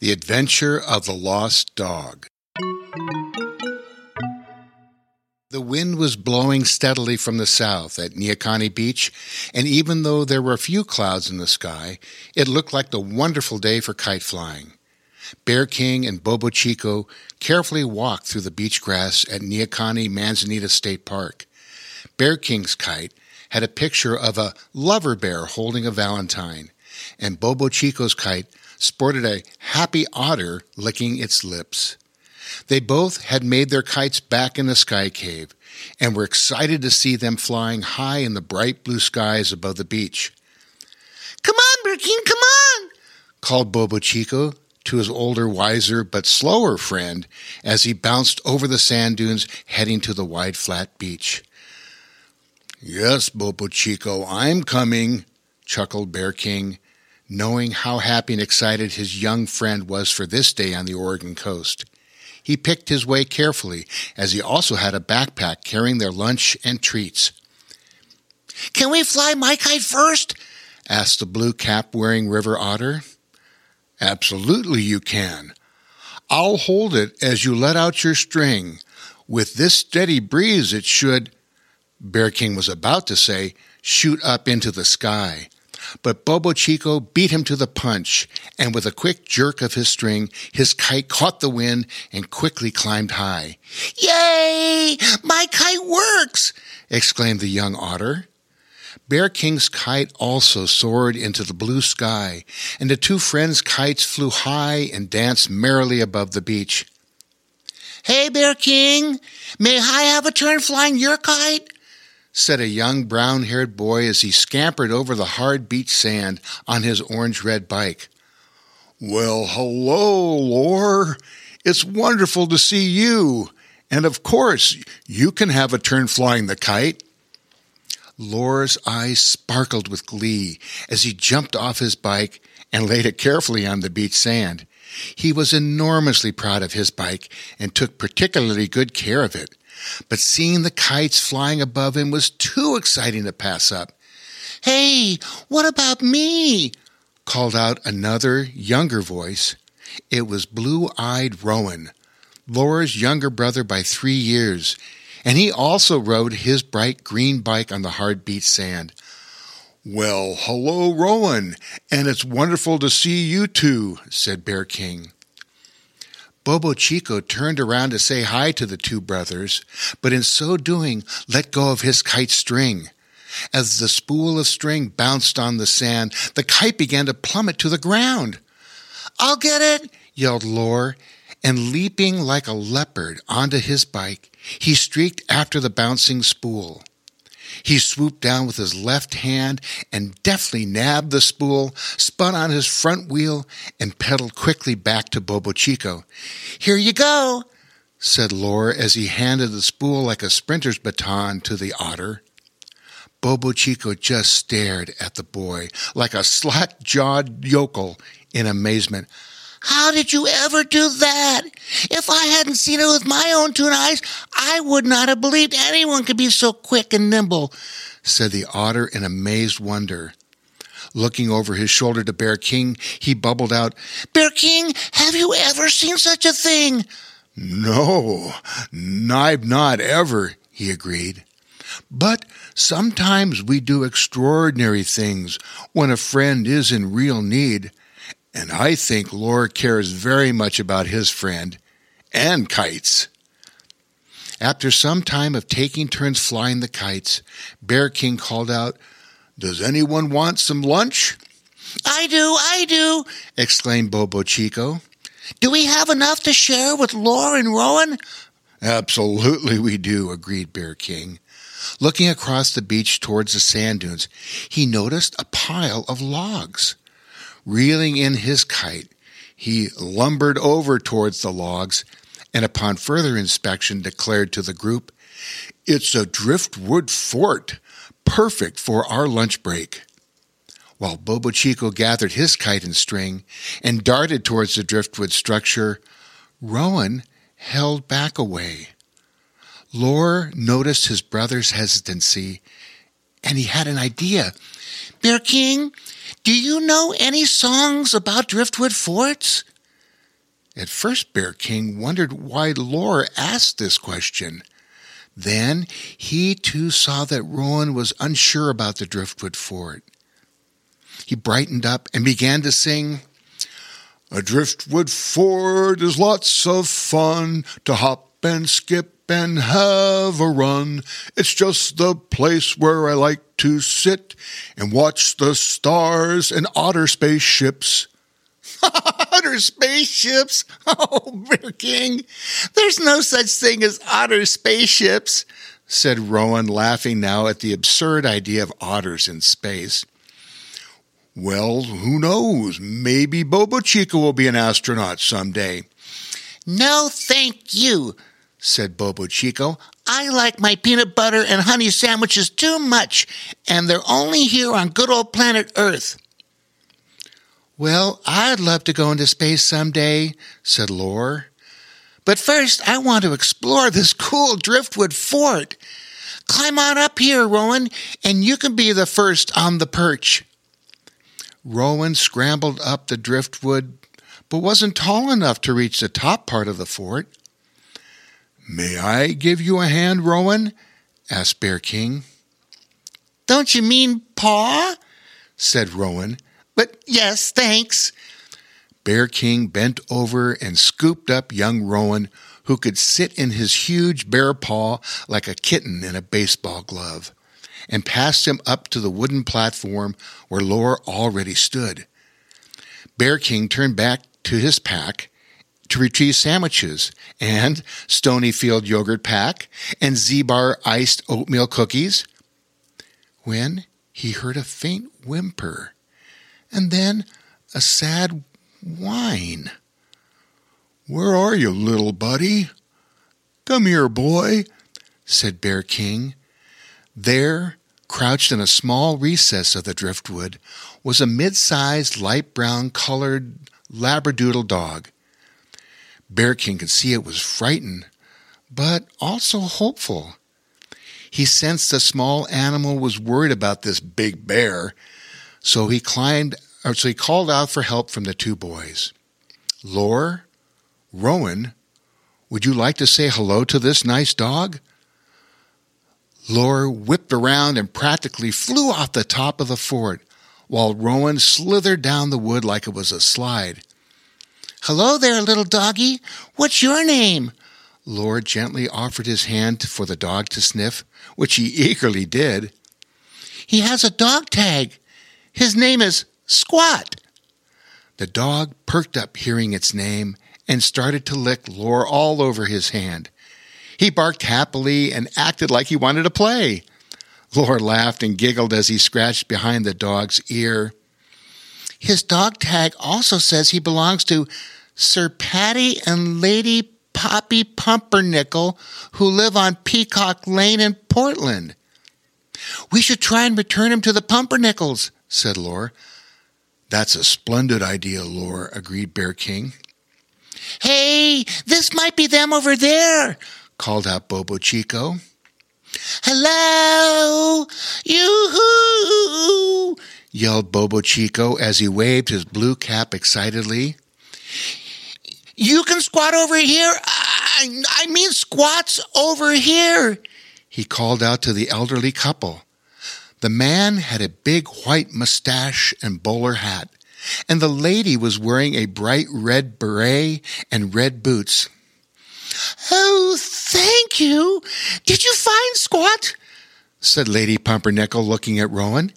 The Adventure of the Lost Dog. The wind was blowing steadily from the south at Neahkahnie Beach, and even though there were a few clouds in the sky, it looked like a wonderful day for kite flying. Bear King and Bobo Chico carefully walked through the beach grass at Neahkahnie Manzanita State Park. Bear King's kite had a picture of a lover bear holding a valentine, and Bobo Chico's kite sported a happy otter licking its lips. They both had made their kites back in the sky cave and were excited to see them flying high in the bright blue skies above the beach. Come on, Bear King, come on, called Bobo Chico to his older, wiser, but slower friend as he bounced over the sand dunes heading to the wide, flat beach. Yes, Bobo Chico, I'm coming, chuckled Bear King, knowing how happy and excited his young friend was for this day on the Oregon coast. He picked his way carefully, as he also had a backpack carrying their lunch and treats. Can we fly my kite first? asked the blue cap wearing river otter. Absolutely, you can. I'll hold it as you let out your string. With this steady breeze, it should. Bear King was about to say, shoot up into the sky. But Bobo Chico beat him to the punch, and with a quick jerk of his string, his kite caught the wind and quickly climbed high. Yay! My kite works! exclaimed the young otter. Bear King's kite also soared into the blue sky, and the two friends' kites flew high and danced merrily above the beach. Hey, Bear King, may I have a turn flying your kite? Said a young brown haired boy as he scampered over the hard beach sand on his orange red bike. Well, hello, Loar. It's wonderful to see you. And of course, you can have a turn flying the kite. Loar's eyes sparkled with glee as he jumped off his bike and laid it carefully on the beach sand. He was enormously proud of his bike and took particularly good care of it but seeing the kites flying above him was too exciting to pass up. Hey, what about me? called out another, younger voice. It was blue eyed Roen, Loar's younger brother by three years, and he also rode his bright green bike on the hard beach sand. Well, hello, Roen, and it's wonderful to see you too, said Bear King. Bobo Chico turned around to say hi to the two brothers, but in so doing let go of his kite string. As the spool of string bounced on the sand, the kite began to plummet to the ground. I'll get it, yelled Loar, and leaping like a leopard onto his bike, he streaked after the bouncing spool. He swooped down with his left hand and deftly nabbed the spool, spun on his front wheel, and pedaled quickly back to Bobo Chico. Here you go, said Loar as he handed the spool like a sprinter's baton to the otter. Bobo Chico just stared at the boy like a slack jawed yokel in amazement. How did you ever do that? If I hadn't seen it with my own two eyes, I would not have believed anyone could be so quick and nimble, said the otter in amazed wonder. Looking over his shoulder to Bear King, he bubbled out, Bear King, have you ever seen such a thing? No, I've not ever, he agreed. But sometimes we do extraordinary things when a friend is in real need. And I think Loar cares very much about his friend and kites. After some time of taking turns flying the kites, Bear King called out, Does anyone want some lunch? I do, I do, exclaimed Bobo Chico. Do we have enough to share with Loar and Roen? Absolutely, we do, agreed Bear King. Looking across the beach towards the sand dunes, he noticed a pile of logs. Reeling in his kite, he lumbered over towards the logs and upon further inspection declared to the group, It's a driftwood fort, perfect for our lunch break. While Bobo Chico gathered his kite and string and darted towards the driftwood structure, Roen held back away. Loar noticed his brother's hesitancy, and he had an idea. Bear King, do you know any songs about driftwood forts? At first, Bear King wondered why Loar asked this question. Then he too saw that Roen was unsure about the driftwood fort. He brightened up and began to sing, A driftwood fort is lots of fun to hop and skip and have a run. It's just the place where I like to sit and watch the stars and otter spaceships. otter spaceships? Oh, Bear King, there's no such thing as otter spaceships, said Roen, laughing now at the absurd idea of otters in space. Well, who knows? Maybe Bobo Chico will be an astronaut someday. No, thank you, said Bobo Chico. I like my peanut butter and honey sandwiches too much, and they're only here on good old planet Earth. Well, I'd love to go into space someday, said Loar. But first, I want to explore this cool driftwood fort. Climb on up here, Roen, and you can be the first on the perch. Roen scrambled up the driftwood, but wasn't tall enough to reach the top part of the fort. May I give you a hand, Roen? asked Bear King. Don't you mean paw? said Roen. But yes, thanks. Bear King bent over and scooped up young Roen, who could sit in his huge bear paw like a kitten in a baseball glove, and passed him up to the wooden platform where Loar already stood. Bear King turned back to his pack to retrieve sandwiches and Stonyfield yogurt pack and Z-Bar iced oatmeal cookies when he heard a faint whimper and then a sad whine. Where are you, little buddy? Come here, boy, said Bear King. There, crouched in a small recess of the driftwood, was a mid-sized light brown colored labradoodle dog. Bear King could see it was frightened, but also hopeful. He sensed the small animal was worried about this big bear, so he climbed or so he called out for help from the two boys. Loar, Roen, would you like to say hello to this nice dog? Loar whipped around and practically flew off the top of the fort, while Roen slithered down the wood like it was a slide. Hello there, little doggy. What's your name? Loar gently offered his hand for the dog to sniff, which he eagerly did. He has a dog tag. His name is Squat. The dog perked up hearing its name and started to lick Loar all over his hand. He barked happily and acted like he wanted to play. Loar laughed and giggled as he scratched behind the dog's ear. His dog tag also says he belongs to Sir Paddy and Lady Poppy Pumpernickel, who live on Peacock Lane in Portland. We should try and return him to the Pumpernickels, said Loar. That's a splendid idea, Loar, agreed Bear King. Hey, this might be them over there, called out Bobo Chico. Hello! Yoo-hoo! Yelled Bobo Chico as he waved his blue cap excitedly. You can squat over here. I, I mean, squats over here, he called out to the elderly couple. The man had a big white mustache and bowler hat, and the lady was wearing a bright red beret and red boots. Oh, thank you. Did you find Squat? said Lady Pumpernickel, looking at Roen.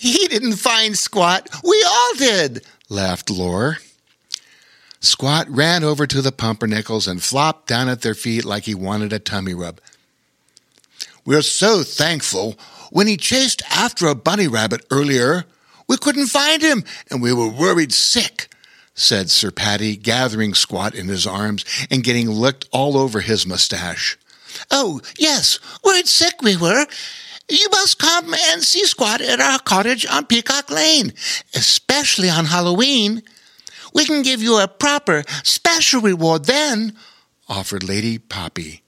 He didn't find Squat. We all did, laughed Loar. Squat ran over to the pumpernickels and flopped down at their feet like he wanted a tummy rub. We're so thankful. When he chased after a bunny rabbit earlier, we couldn't find him and we were worried sick, said Sir Paddy, gathering Squat in his arms and getting licked all over his mustache. Oh, yes, worried sick we were. You must come and see Squat at our cottage on Peacock Lane, especially on Halloween. We can give you a proper special reward then, offered Lady Poppy.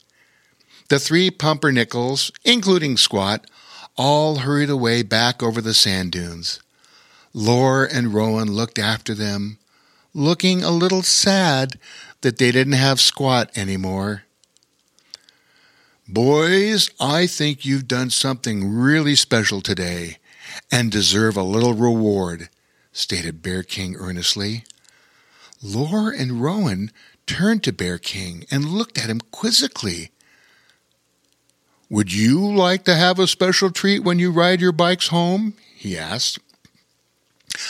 The three pumpernickels, including Squat, all hurried away back over the sand dunes. Loar and Roen looked after them, looking a little sad that they didn't have Squat anymore. Boys, I think you've done something really special today and deserve a little reward, stated Bear King earnestly. Loar and Roen turned to Bear King and looked at him quizzically. Would you like to have a special treat when you ride your bikes home? he asked.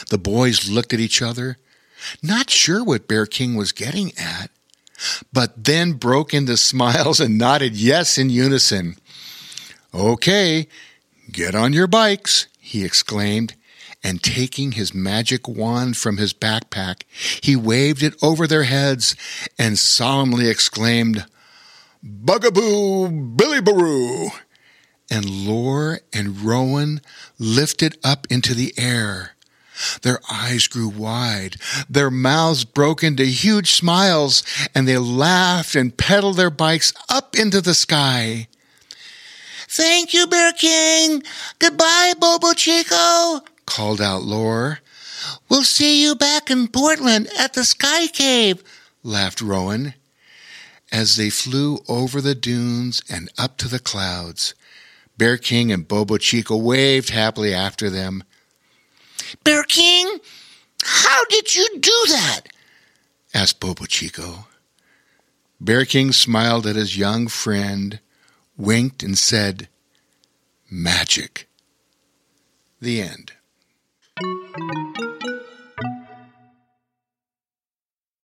The boys looked at each other, not sure what Bear King was getting at, but then broke into smiles and nodded yes in unison. Okay, get on your bikes, he exclaimed, and taking his magic wand from his backpack, he waved it over their heads and solemnly exclaimed, Bugaboo Billy Baroo! And Loar and Roen lifted up into the air. Their eyes grew wide, their mouths broke into huge smiles, and they laughed and pedaled their bikes up into the sky. Thank you, Bear King. Goodbye, Bobo Chico, called out Loar. We'll see you back in Portland at the Sky Cave, laughed Roen. As they flew over the dunes and up to the clouds, Bear King and Bobo Chico waved happily after them. Bear King, how did you do that? asked Bobo Chico. Bear King smiled at his young friend, winked, and said, Magic. The end.